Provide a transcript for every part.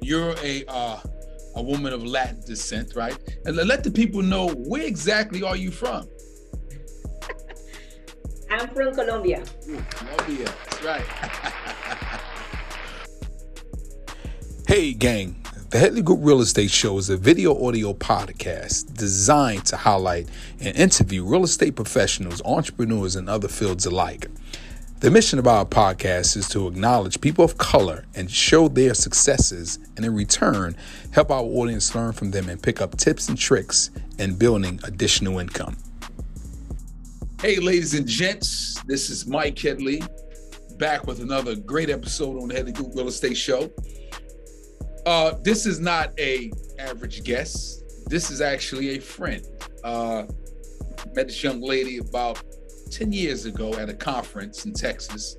you're a uh, a woman of Latin descent, right? And let the people know where exactly are you from? I'm from Colombia. Ooh, Colombia, that's right. hey, gang. The Headley Group Real Estate Show is a video audio podcast designed to highlight and interview real estate professionals, entrepreneurs, and other fields alike. The mission of our podcast is to acknowledge people of color and show their successes, and in return, help our audience learn from them and pick up tips and tricks in building additional income. Hey, ladies and gents, this is Mike Headley back with another great episode on the Headley Group Real Estate Show. Uh, this is not a average guest. This is actually a friend. Uh, met this young lady about 10 years ago at a conference in Texas,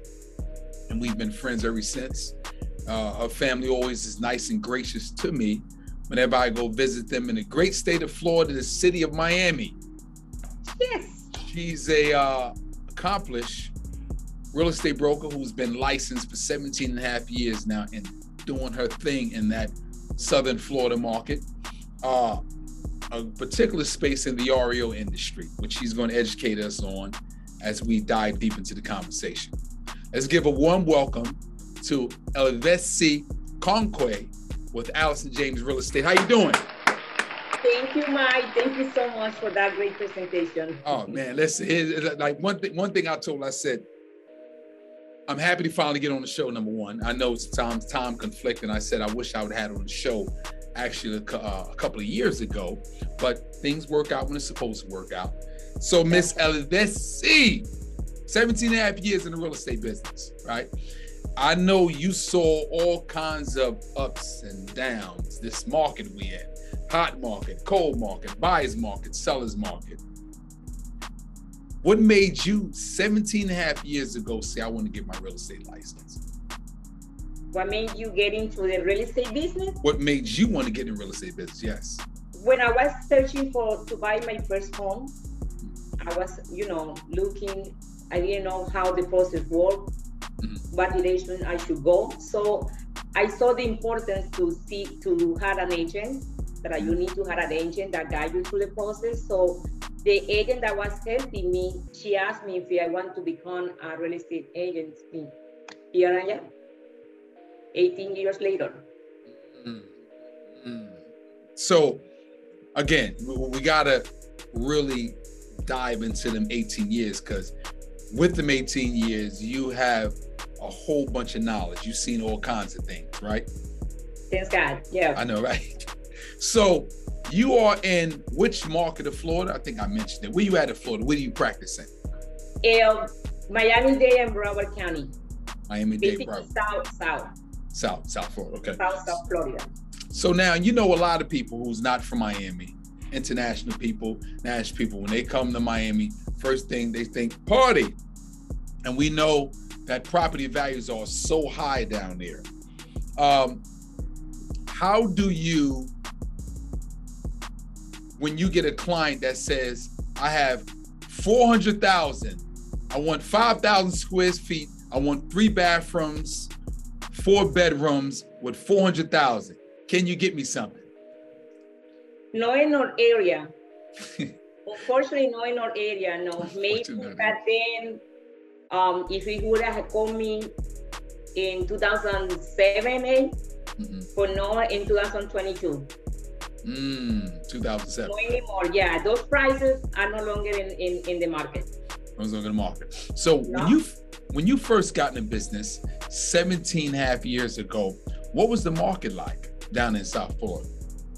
and we've been friends ever since. Uh, her family always is nice and gracious to me whenever I go visit them in the great state of Florida, the city of Miami. Yes. She's a uh, accomplished real estate broker who's been licensed for 17 and a half years now and doing her thing in that southern Florida market. Uh, a particular space in the REO industry, which she's going to educate us on as we dive deep into the conversation. Let's give a warm welcome to Evelsi Conqueth with Allison James Real Estate. How you doing? Thank you, Mike. Thank you so much for that great presentation. Oh man, listen. Like one thing, one thing I told, I said, I'm happy to finally get on the show. Number one, I know it's time time conflicting. I said I wish I would have had on the show actually uh, a couple of years ago, but things work out when it's supposed to work out. So Miss Evelsi, 17 and a half years in the real estate business, right? I know you saw all kinds of ups and downs this market we in. Hot market, cold market, buyer's market, seller's market. What made you 17 and a half years ago say I want to get my real estate license? What made you get into the real estate business? What made you want to get in real estate business? Yes. When I was searching for to buy my first home, I was, you know, looking. I didn't know how the process worked, mm-hmm. what direction I should go. So I saw the importance to see to have an agent that you need to have an agent that guide you through the process. So the agent that was helping me, she asked me if I want to become a real estate agent. Here I am, 18 years later. Mm-hmm. So again, we gotta really dive into them 18 years because with them 18 years, you have a whole bunch of knowledge. You've seen all kinds of things, right? Thanks God. Yeah. I know, right? So you are in which market of Florida? I think I mentioned it. Where you at in Florida? Where are you practicing? Um, Miami-Dade and Broward County. Miami-Dade, Broward. South, South. South, South Florida. Okay. South, South Florida. So now you know a lot of people who's not from Miami international people, national people, when they come to Miami, first thing they think party. And we know that property values are so high down there. Um, how do you, when you get a client that says, I have 400,000, I want 5,000 square feet, I want three bathrooms, four bedrooms with 400,000. Can you get me something? No in our area. Unfortunately, no in our area. No, maybe back then, um, if we would have come in in 2007, eh? Mm-hmm. but no in 2022. Mm, 2007. No anymore. Yeah, those prices are no longer in, in, in the market. No longer in the market. So no. when you when you first got in business 17 half years ago, what was the market like down in South Florida?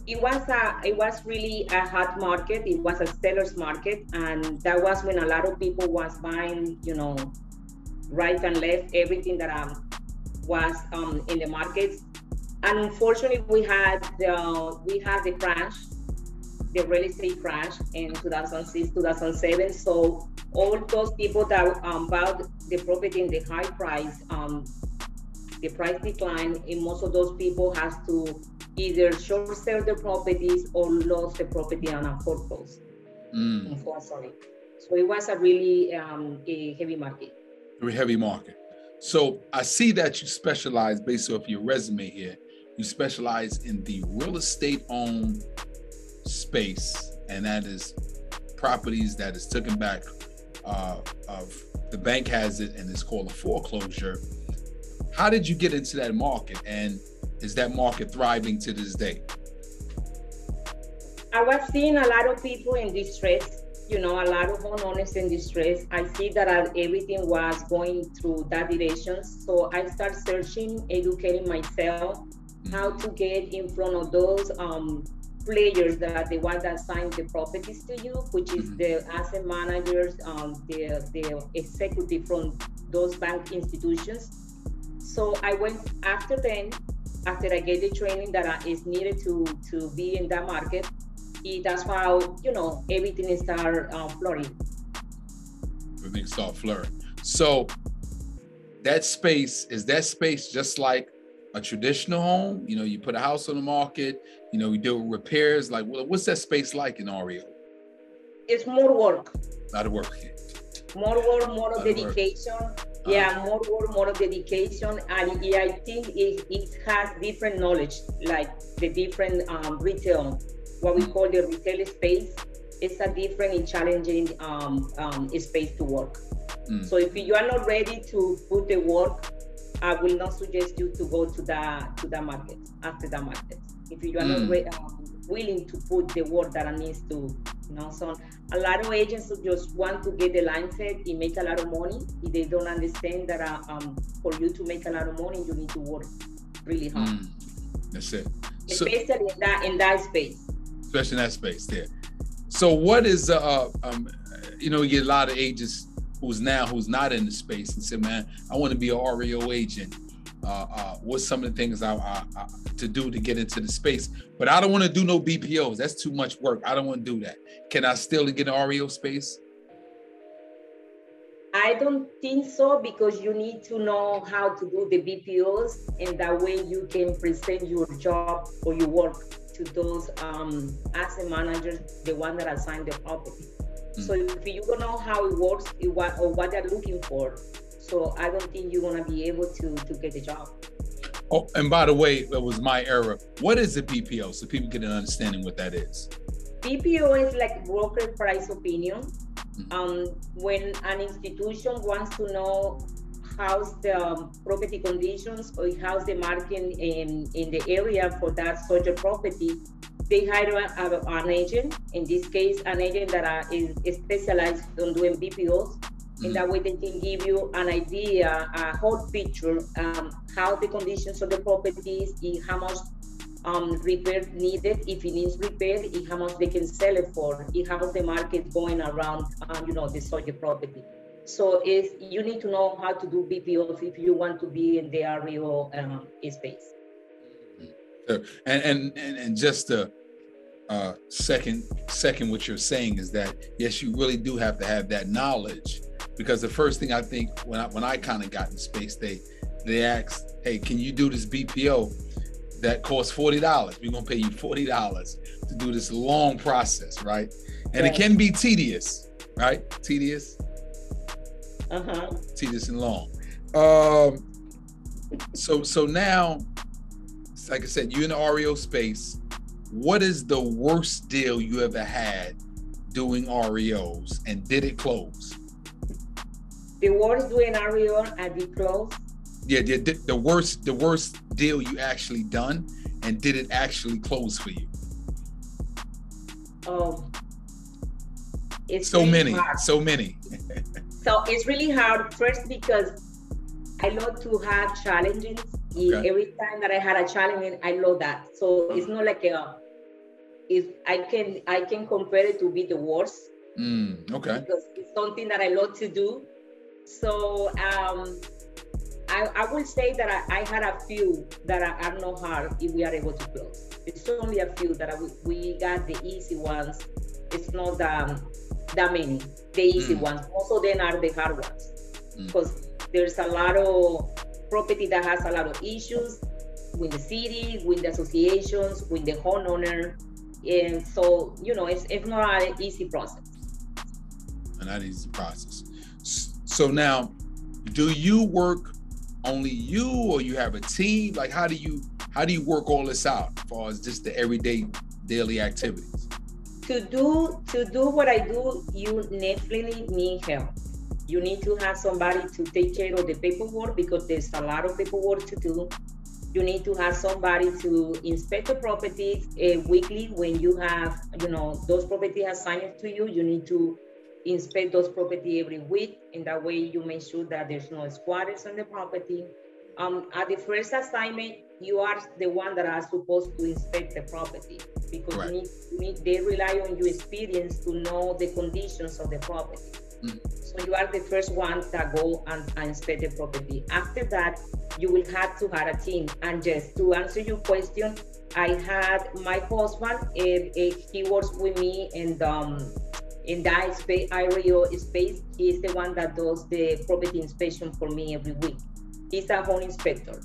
It was a it was really a hot market. It was a seller's market and that was when a lot of people was buying you know right and left everything that um, was um, in the markets. And unfortunately we had the we had the crash the real estate crash in 2006 2007 so all those people that um, bought the property in the high price um, the price decline and most of those people has to either short sell the properties or lost the property on a foreclosure. Mm. Unfortunately. So it was a really um, a heavy market. Very heavy market. So I see that you specialize based off your resume here you specialize in the real estate owned space, and that is properties that is taken back uh, of the bank has it and it's called a foreclosure. How did you get into that market and is that market thriving to this day? I was seeing a lot of people in distress, you know, a lot of homeowners in distress. I see that everything was going through that direction. So I started searching, educating myself, how to get in front of those um, players that are the ones that sign the properties to you, which is mm-hmm. the asset managers, um, the, the executive from those bank institutions. So I went after then, after I get the training that is needed to, to be in that market, it, that's how, you know, everything start um, flourishing. Everything start flourishing. So that space, is that space just like a traditional home? You know, you put a house on the market, you know, we do repairs. Like, what's that space like in REO? It's more work. A lot of work. More work, more dedication. Uh-huh. Yeah, more work, more dedication. And yeah, I think it, it has different knowledge, like the different um, retail, what we call the retail space. It's a different and challenging um, um, space to work. Mm. So if you are not ready to put the work, I will not suggest you to go to the to the market after the market if you are mm. not um, willing to put the work that I needs to you know so a lot of agents just want to get the line set and make a lot of money. If they don't understand that uh, um, for you to make a lot of money you need to work really hard. Mm. that's it. Especially so, in that in that space. Especially in that space there so what is uh um you know you get a lot of agents who's now who's not in the space and say man i want to be a reo agent uh, uh, what's some of the things I, I, I, to do to get into the space. But I don't want to do no BPOs. That's too much work. I don't want to do that. Can I still get an REO space? I don't think so because you need to know how to do the BPOs, and that way you can present your job or your work to those um, asset managers, the one that assigned the property. Mm. So if you don't know how it works or what they're looking for, so I don't think you're gonna be able to to get the job. Oh, and by the way, that was my error. What is a BPO? So people get an understanding what that is. BPO is like broker price opinion. Mm-hmm. Um, when an institution wants to know how's the um, property conditions or how's the market in, in the area for that such a property, they hire a, an agent. In this case, an agent that are, is specialized on doing BPOs in that way they can give you an idea, a whole picture, um, how the conditions of the properties, and how much um, repair needed, if it needs repair, and how much they can sell it for, and how the market going around, um, you know, the subject property. So if you need to know how to do BPOs if you want to be in the REO um, space. And, and, and, and just to uh, second, second, what you're saying is that, yes, you really do have to have that knowledge because the first thing I think when I when I kind of got in space, they they asked, "Hey, can you do this BPO that costs forty dollars? We're gonna pay you forty dollars to do this long process, right? And it can be tedious, right? Tedious. Uh huh. Tedious and long. Um. So so now, like I said, you're in the REO space. What is the worst deal you ever had doing REOs, and did it close? The worst doing REO at the close. Yeah, the, the worst the worst deal you actually done, and did it actually close for you? Um, it's so really many, hard. so many. so it's really hard. First, because I love to have challenges. Okay. Every time that I had a challenge, I love that. So it's not like a. If I can, I can compare it to be the worst. Mm, okay. Because it's something that I love to do, so um, I, I will say that I, I, had a few that are, are not hard if we are able to close. It's only a few that we, we got the easy ones. It's not um, that many, the easy mm. ones. Most of them are the hard ones because mm. there's a lot of property that has a lot of issues with the city, with the associations, with the homeowner. And so, you know, it's, it's not an easy process. Not easy process. So now, do you work only you or you have a team? Like how do you how do you work all this out as far as just the everyday daily activities? To do to do what I do, you definitely need help. You need to have somebody to take care of the paperwork because there's a lot of paperwork to do. You need to have somebody to inspect the properties uh, weekly when you have, you know, those properties assigned to you. You need to inspect those property every week. In that way, you make sure that there's no squatters on the property. Um, at the first assignment, you are the one that are supposed to inspect the property because right. you need, you need, they rely on your experience to know the conditions of the property. Mm. So you are the first one that go and, and inspect the property. After that, you will have to have a team. And just to answer your question, I had my husband. If he works with me and um, in that space, area space, is the one that does the property inspection for me every week. He's a home inspector.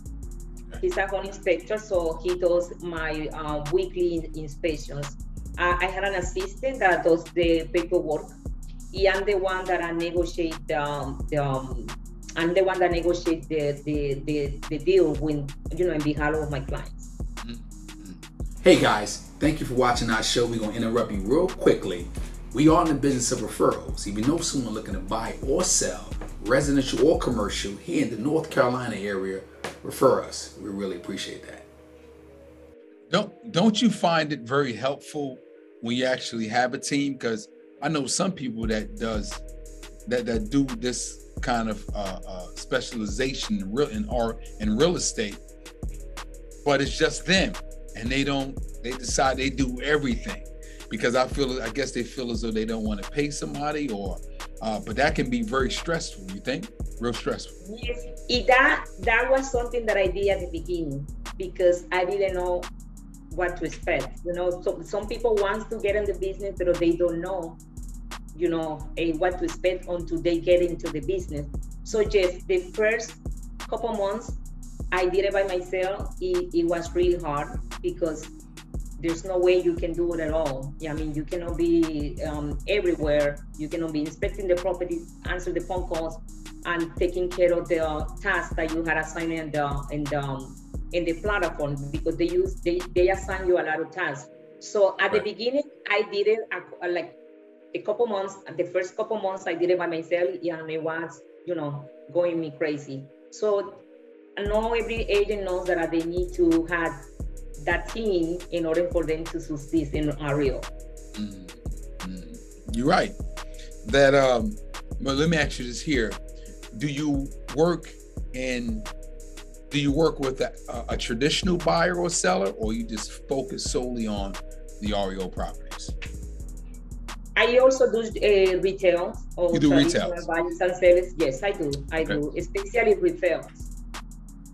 He's a home inspector, so he does my uh, weekly inspections. Uh, I had an assistant that does the paperwork. I'm the one that I negotiate um, the, um, I'm the one that negotiate the, the, the, the deal with, you know, in behalf of my clients. Mm-hmm. Hey guys, thank you for watching our show. We're gonna interrupt you real quickly we are in the business of referrals. If you know someone looking to buy or sell, residential or commercial, here in the North Carolina area, refer us. We really appreciate that. Don't don't you find it very helpful when you actually have a team? Because I know some people that does that that do this kind of uh, uh, specialization in real in art in real estate, but it's just them, and they don't. They decide they do everything because I feel I guess they feel as though they don't want to pay somebody or uh, but that can be very stressful. You think? Real stressful. Yes, that that was something that I did at the beginning because I didn't know what to expect. You know, so some people want to get in the business, but they don't know, you know, eh, what to expect until they get into the business. So just the first couple months, I did it by myself. It, it was really hard because there's no way you can do it at all. Yeah, I mean, you cannot be um, everywhere. You cannot be inspecting the property, answer the phone calls, and taking care of the uh, tasks that you had assigned in the in the um, in the platform because they use they they assign you a lot of tasks. So at right. the beginning, I did it uh, like a couple months. The first couple months, I did it by myself, and it was you know going me crazy. So I know every agent knows that they need to have that team in order for them to succeed in REO. Mm-hmm. You're right. That um, well, let me ask you this here: Do you work in? Do you work with a, a traditional buyer or seller, or you just focus solely on the REO properties? I also do uh, retail. Or you do retail. And sellers. Yes, I do. I okay. do, especially retail.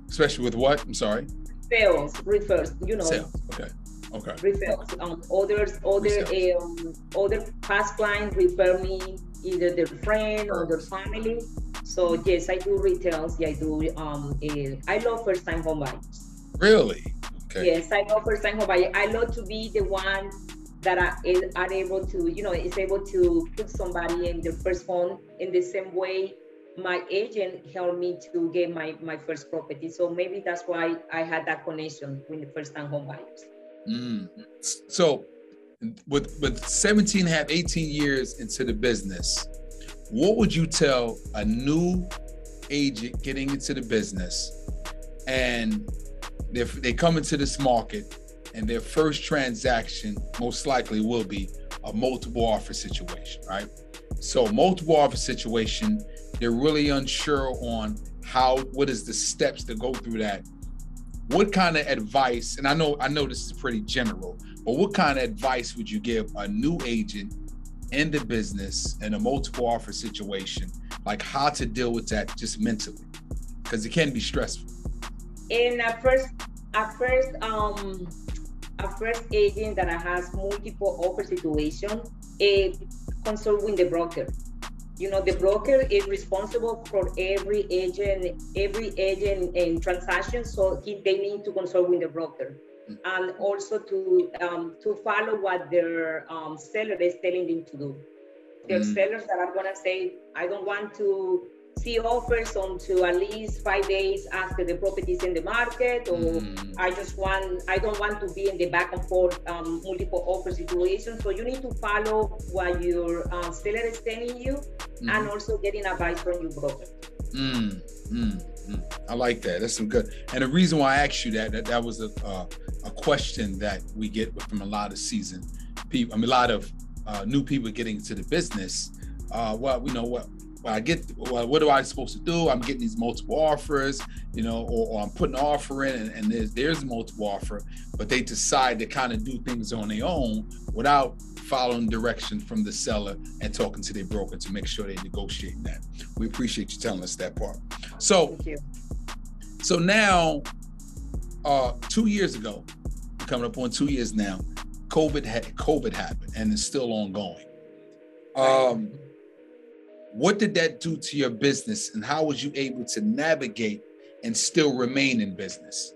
Especially with what? I'm sorry sales refers, you know. Sales. Okay. Okay. Refers. Um, others, other, um, other past clients refer me either their friend or their family. So yes, I do retails. Yeah, I do. Um, uh, I love first time home buyers. Really? Okay. Yes, I love first time home buyers. I love to be the one that are, are able to, you know, is able to put somebody in their first home in the same way my agent helped me to get my, my first property. So maybe that's why I had that connection with the first time home buyers. Mm. So with with 17 half 18 years into the business, what would you tell a new agent getting into the business and they they come into this market and their first transaction most likely will be a multiple offer situation, right? So multiple offer situation, they're really unsure on how what is the steps to go through that. What kind of advice and i know i know this is pretty general but what kind of advice would you give a new agent in the business in a multiple offer situation? Like how to deal with that just mentally? Because it can be stressful. In a first at first um a first agent that has multiple offer situation a consult with the broker. You know the broker is responsible for every agent every agent in transaction so he, they need to consult with the broker. And also to um, to follow what their um, seller is telling them to do. There are mm. sellers that are going to say i don't want to see offers on to at least five days after the property is in the market, or mm. I just want I don't want to be in the back and forth um, multiple offer situation. So you need to follow what your uh, seller is telling you, mm. and also getting advice from your broker. Mm, mm, mm. I like that. That's some good. And the reason why I asked you that that, that was a uh, a question that we get from a lot of seasoned people. I mean, a lot of uh, new people getting into the business. Uh, well, we know what I get well, what am I supposed to do? I'm getting these multiple offers, you know, or, or I'm putting an offer in and, and, there's there's a multiple offer, but they decide to kind of do things on their own without following direction from the seller and talking to their broker to make sure they negotiate that. We appreciate you telling us that part. So so now uh two years ago, coming up on two years now, COVID had COVID happened and it's still ongoing. Um what did that do to your business and how was you able to navigate and still remain in business?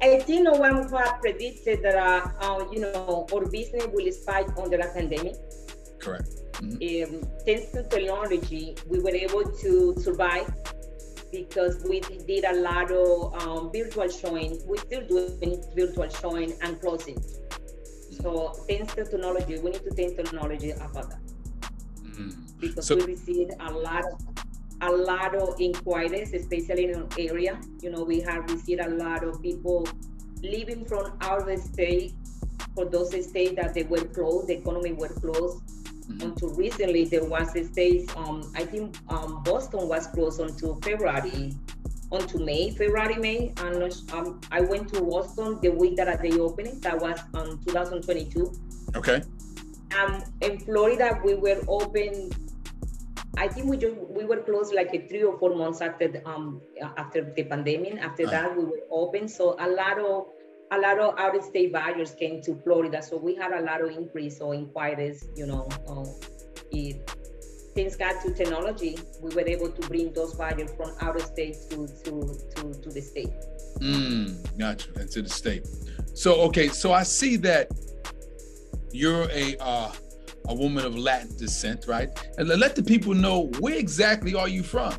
I think no one had predicted that, uh, uh, you know, our business will spike under the pandemic. Correct. Mm-hmm. Um, thanks to technology, we were able to survive because we did a lot of um, virtual showing. We're still doing virtual showing and closing. Mm-hmm. So thanks to technology, we need to thank technology about that. Because so, we received a lot of a lot of inquiries, especially in our area. You know, we have received a lot of people leaving from our state for those states that they were closed, the economy were closed. Mm-hmm. Until recently, there was a state, um, I think um, Boston was closed until February, until May, February, May. And um, I went to Boston the week that they opened. That was um, 2022. Okay. Um, in Florida, we were open. I think we just we were closed like a three or four months after the, um after the pandemic. After that, we were open. So a lot of a lot of out of state buyers came to Florida. So we had a lot of increase or inquiries. You know, uh, it, things got to technology. We were able to bring those buyers from out of state to to to, to the state. Mm, gotcha, and to the state. So okay, so I see that you're a uh, a woman of Latin descent, right? And let the people know where exactly are you from?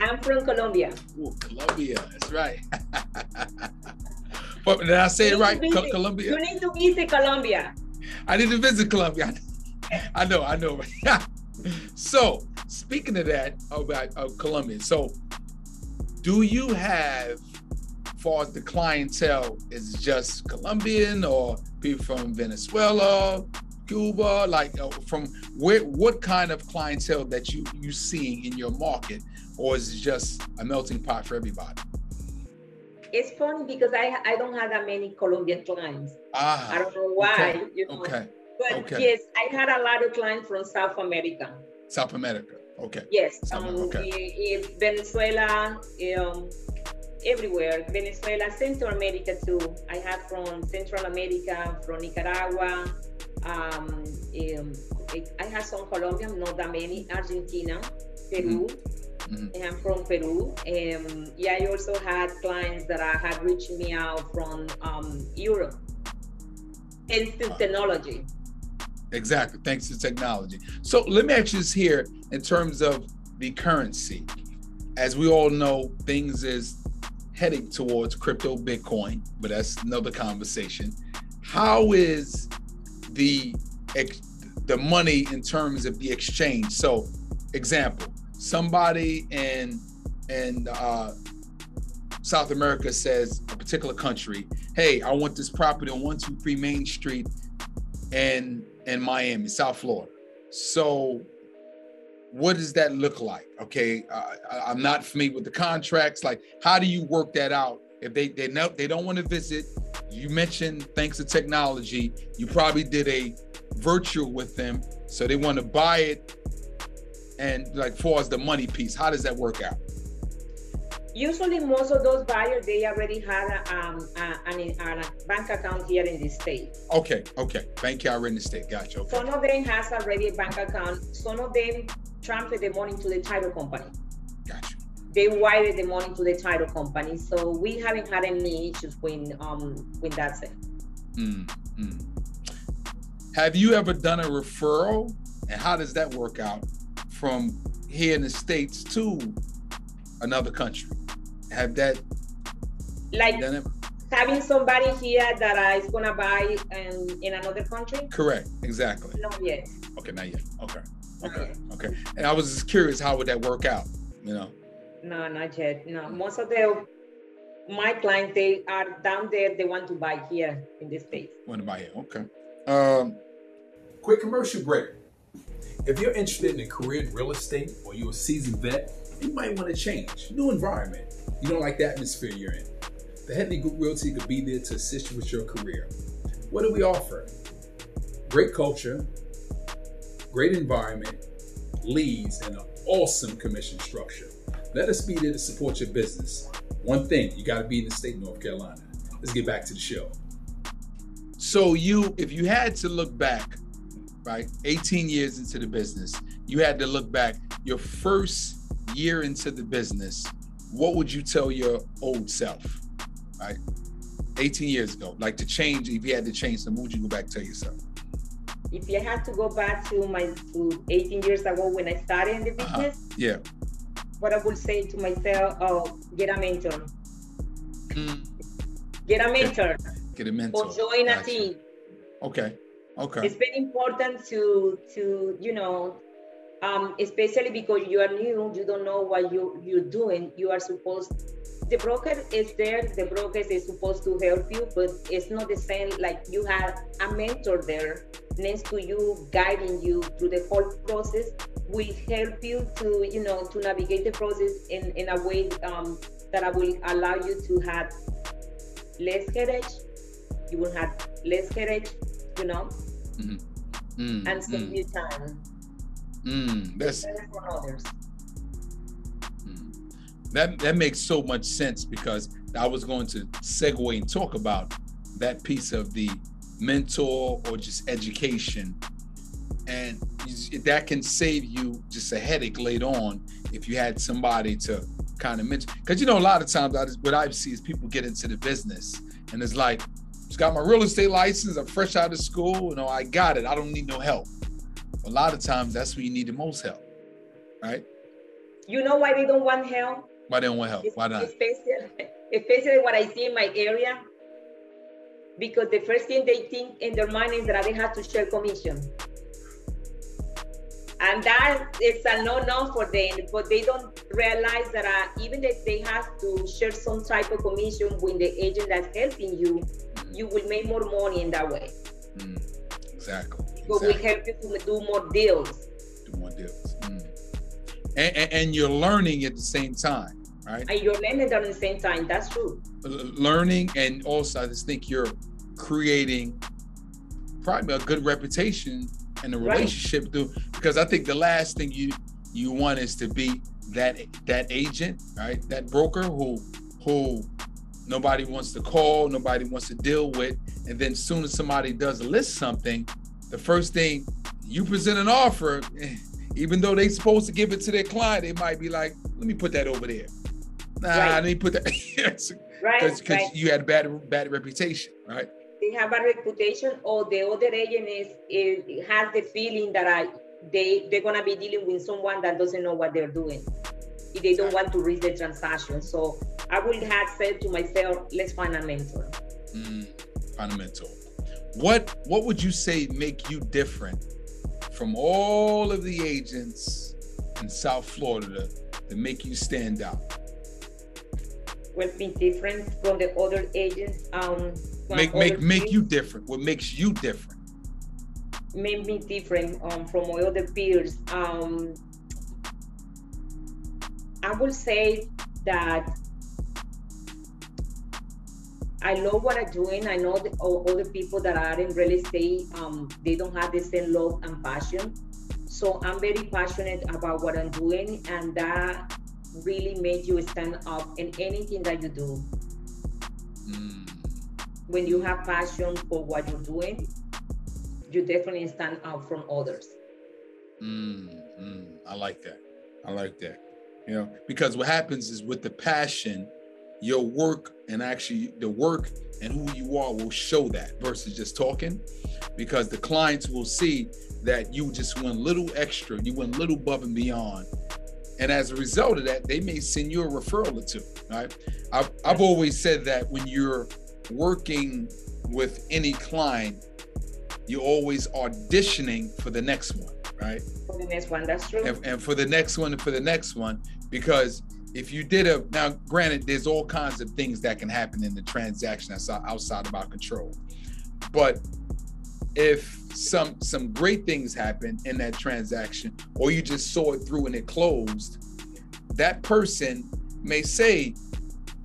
I'm from Colombia. Oh, Colombia, that's right. but did I say it right? Visit, Colombia. You need to visit Colombia. I need to visit Colombia. I know, I know. so, speaking of that, about uh, Colombia, so do you have far as the clientele is just Colombian or people from Venezuela, Cuba, like uh, from where what kind of clientele that you you seeing in your market, or is it just a melting pot for everybody? It's funny because I I don't have that many Colombian clients. Ah, I don't know why. Okay. You know? okay. But okay. yes, I had a lot of clients from South America. South America. Okay. Yes. South, um, okay. In, in Venezuela, um, everywhere venezuela central america too. I have from central america from nicaragua um, um, i have some colombian not that many argentina peru. Mm-hmm. i am from peru. Um, yeah i also had clients that I had reached me out from um, europe. Thanks to technology. Exactly thanks to technology. So let me ask you this here in terms of the currency. As we all know things is heading towards crypto Bitcoin, but that's another conversation. How is the the money in terms of the exchange? So, example, somebody in in uh, South America says a particular country, "Hey, I want this property on one two three Main Street in in Miami, South Florida." So what does that look like? Okay, uh, I'm not familiar with the contracts. Like, how do you work that out? If they they know they don't want to visit, you mentioned thanks to technology, you probably did a virtual with them, so they want to buy it. And like, far as the money piece, how does that work out? Usually, most of those buyers they already had a, um, a, a, a bank account here in the state. Okay, okay, bank here in the state. Gotcha. Okay. Some of them has already a bank account. Some of them transfer the money to the title company. Gotcha. They wired the money to the title company, so we haven't had any issues when um when that's it. Mm, mm. Have you ever done a referral And how does that work out from here in the States to another country? Have that like having somebody here that uh, is gonna buy in, in another country? Correct, exactly. Not yet. Okay, not yet. Okay. Okay. Okay. And I was just curious how would that work out, you know? No, not yet. No. Most of the my clients they are down there, they want to buy here in the States. Want to buy here. Okay. Um quick commercial break. If you're interested in a career in real estate or you're a seasoned vet, you might want to change. New environment. You don't like the atmosphere you're in. The Headley Group Realty could be there to assist you with your career. What do we offer? Great culture, great environment, leads, and an awesome commission structure. Let us be there to support your business. One thing, you got to be in the state of North Carolina. Let's get back to the show. So you, if you had to look back, right, 18 years into the business, you had to look back your first year into the business, what would you tell your old self, right? 18 years ago, like to change, if you had to change something, what would you go back tell yourself? if you had to go back to my to 18 years ago when I started in the uh-huh. business, uh-huh. yeah, what I would say to myself, oh, get a mentor. Mm. Get a mentor. Get a mentor. Or join gotcha. a team. Okay. Okay. It's very important to to you know, um, especially because you are new, you don't know what you you're doing. You are supposed the broker is there the broker is supposed to help you but it's not the same like you have a mentor there next to you guiding you through the whole process We help you to you know to navigate the process in in a way um, that will allow you to have less headache you will have less headache you know mm-hmm. mm, and save mm. you time mm, that's that that makes so much sense because I was going to segue and talk about that piece of the mentor or just education, and that can save you just a headache later on if you had somebody to kind of mentor. Because you know, a lot of times I just, what I see is people get into the business and it's like, it's got my real estate license. I'm fresh out of school. You know, I got it. I don't need no help. A lot of times that's when you need the most help, right? You know why they don't want help? Why they don't want help? Why not? Especially, especially what I see in my area, because the first thing they think in their mind is that they have to share commission. And that is a no-no for them, but they don't realize that uh, even if they have to share some type of commission with the agent that's helping you, you will make more money in that way. Mm. Exactly. But exactly. will help you to do more deals. Do more deals. Mm. And, and, and, you're learning at the same time right? And you're learning at the same time. That's true. Learning, and also I just think you're creating probably a good reputation and a relationship right. through because I think the last thing you you want is to be that that agent, right? That broker who who nobody wants to call, nobody wants to deal with, and then soon as somebody does list something, the first thing you present an offer, even though they're supposed to give it to their client, they might be like, "Let me put that over there." Nah, right. I didn't put that. right. Because right. you had a bad bad reputation, right? They have a reputation, or the other agent is, is has the feeling that I they they're gonna be dealing with someone that doesn't know what they're doing. If they don't want to read the transaction, so I would have said to myself, let's find a mentor. Mm, find a mentor. What what would you say make you different from all of the agents in South Florida that make you stand out? will be different from the other agents. Um, make make make you different. What makes you different? Make me different um, from my other peers. Um, I will say that I love what I'm doing. I know all the people that are in real estate, um, they don't have the same love and passion. So I'm very passionate about what I'm doing, and that really made you stand up in anything that you do. Mm. When you have passion for what you're doing, you definitely stand out from others. Mm, mm, I like that. I like that. You know, because what happens is with the passion, your work and actually the work and who you are will show that versus just talking because the clients will see that you just went a little extra, you went a little above and beyond. And as a result of that, they may send you a referral or two, right? I've, I've always said that when you're working with any client, you're always auditioning for the next one, right? For the next one, that's true. And, and for the next one and for the next one, because if you did a now granted there's all kinds of things that can happen in the transaction that's outside of our control. But if some some great things happen in that transaction or you just saw it through and it closed that person may say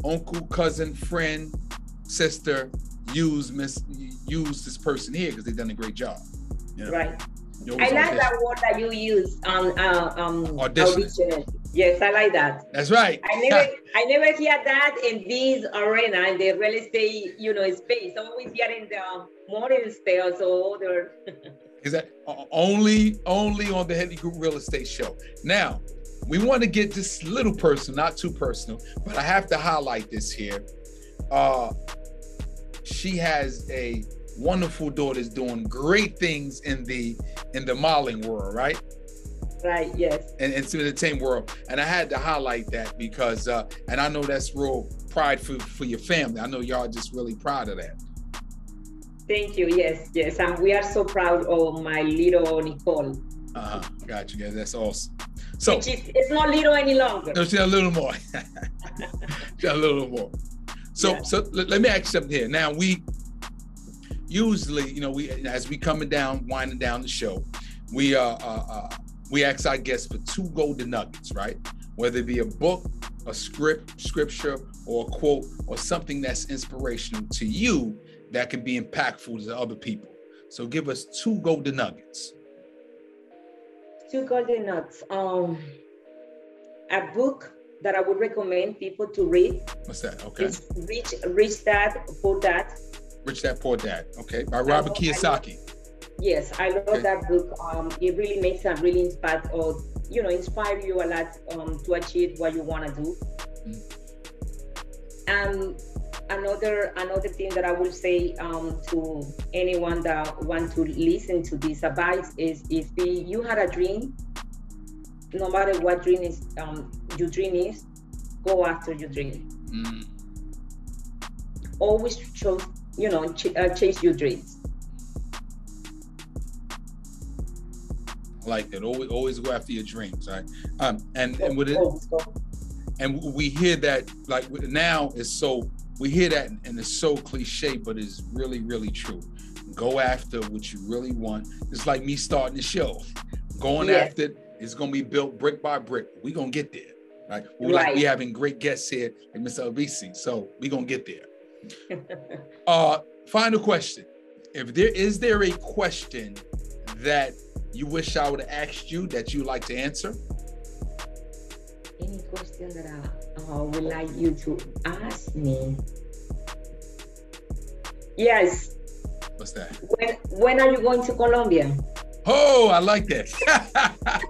uncle cousin friend sister use miss use this person here because they've done a great job. You know? right. I like that? word that you use um, uh, um audition. Yes, I like that. That's right. I never, I never hear that in this arena in the real estate, you know, space. Always hear in the morning sales or other. Is that only, only on the Headley Group Real Estate Show? Now, we want to get this little personal, not too personal, but I have to highlight this here. Uh, she has a wonderful daughter doing great things in the in the modeling world, right? Right. Yes. And into the team world, and I had to highlight that because, uh, and I know that's real pride for for your family. I know y'all just really proud of that. Thank you. Yes. Yes. And we are so proud of my little Nicole. Uh huh. Got you guys. That's awesome. So is, it's not little any longer. No, she's a little more. she's a little more. So, yeah. so let me ask you something here. Now we usually, you know, we as we coming down, winding down the show, we uh, uh, uh we ask our guests for two golden nuggets, right? Whether it be a book, a script, scripture, or a quote, or something that's inspirational to you that can be impactful to other people. So give us two golden nuggets. Two golden nuggets. Um, a book that I would recommend people to read. What's that? Okay. It's Rich Rich Dad Poor Dad Rich Dad Poor Dad. Okay, by Robert love, Kiyosaki. Yes, I love okay. that book. Um, it really makes a really inspire or you know inspire you a lot um, to achieve what you want to do. Mm. And another another thing that I will say um, to anyone that want to listen to this advice is if you had a dream, no matter what dream is um, your dream is, go after your dream. Mm. Always choose you know, ch- uh, chase your dreams. Like that. Always, always go after your dreams, right? Um, and and with it, and we hear that like now is so we hear that and it's so cliche, but it's really, really true. Go after what you really want. It's like me starting the show. Going yes. after it is gonna be built brick by brick. we gonna get there. Right. We're right. like we having great guests here like Mr. Obisi. So we gonna get there. uh, final question. If there is there a question that you wish I would have asked you that you like to answer? Any question that I uh, would like you to ask me? Yes. What's that? When when are you going to Colombia? Oh, I like that.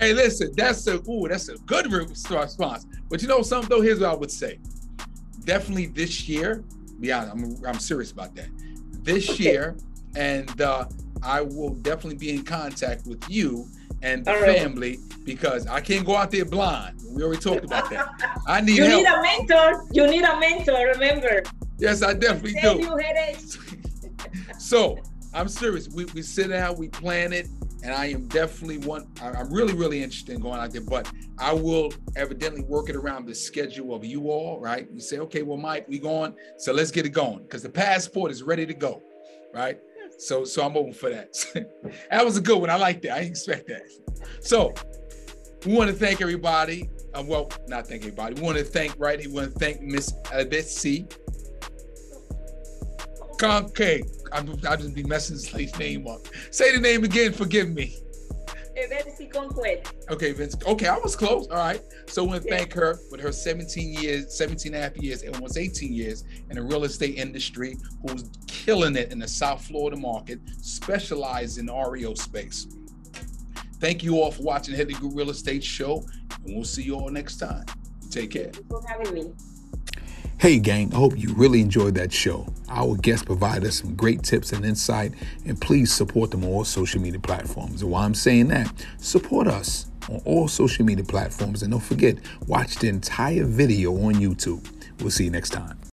hey, listen, that's a ooh, that's a good response. But you know something though? Here's what I would say definitely this year. Yeah, I'm I'm serious about that. This okay. year, and uh, I will definitely be in contact with you and the right. family because I can't go out there blind. We already talked about that. I need you help. need a mentor. You need a mentor. Remember. Yes, I definitely do. so I'm serious. We we sit down, we plan it, and I am definitely one. I'm really, really interested in going out there, but I will evidently work it around the schedule of you all, right? You say, okay, well, Mike, we going, so let's get it going because the passport is ready to go, right? So, so I'm open for that. that was a good one. I like that. I didn't expect that. So, we want to thank everybody. Um, well, not thank everybody. We want to thank, right? We want to thank Miss Betsy Concave. I'm, I'm just be messing this lady's name up. Say the name again. Forgive me. Okay, Vince. Okay, I was close. All right. So we want to thank her with her 17 years, 17 and a half years, and almost 18 years in the real estate industry, who's killing it in the South Florida market, specialized in REO space. Thank you all for watching Headley Group Real Estate Show, and we'll see you all next time. Take care. Thanks for having me. Hey, gang, I hope you really enjoyed that show. Our guests provided us some great tips and insight, and please support them on all social media platforms. And while I'm saying that, support us on all social media platforms, and don't forget, watch the entire video on YouTube. We'll see you next time.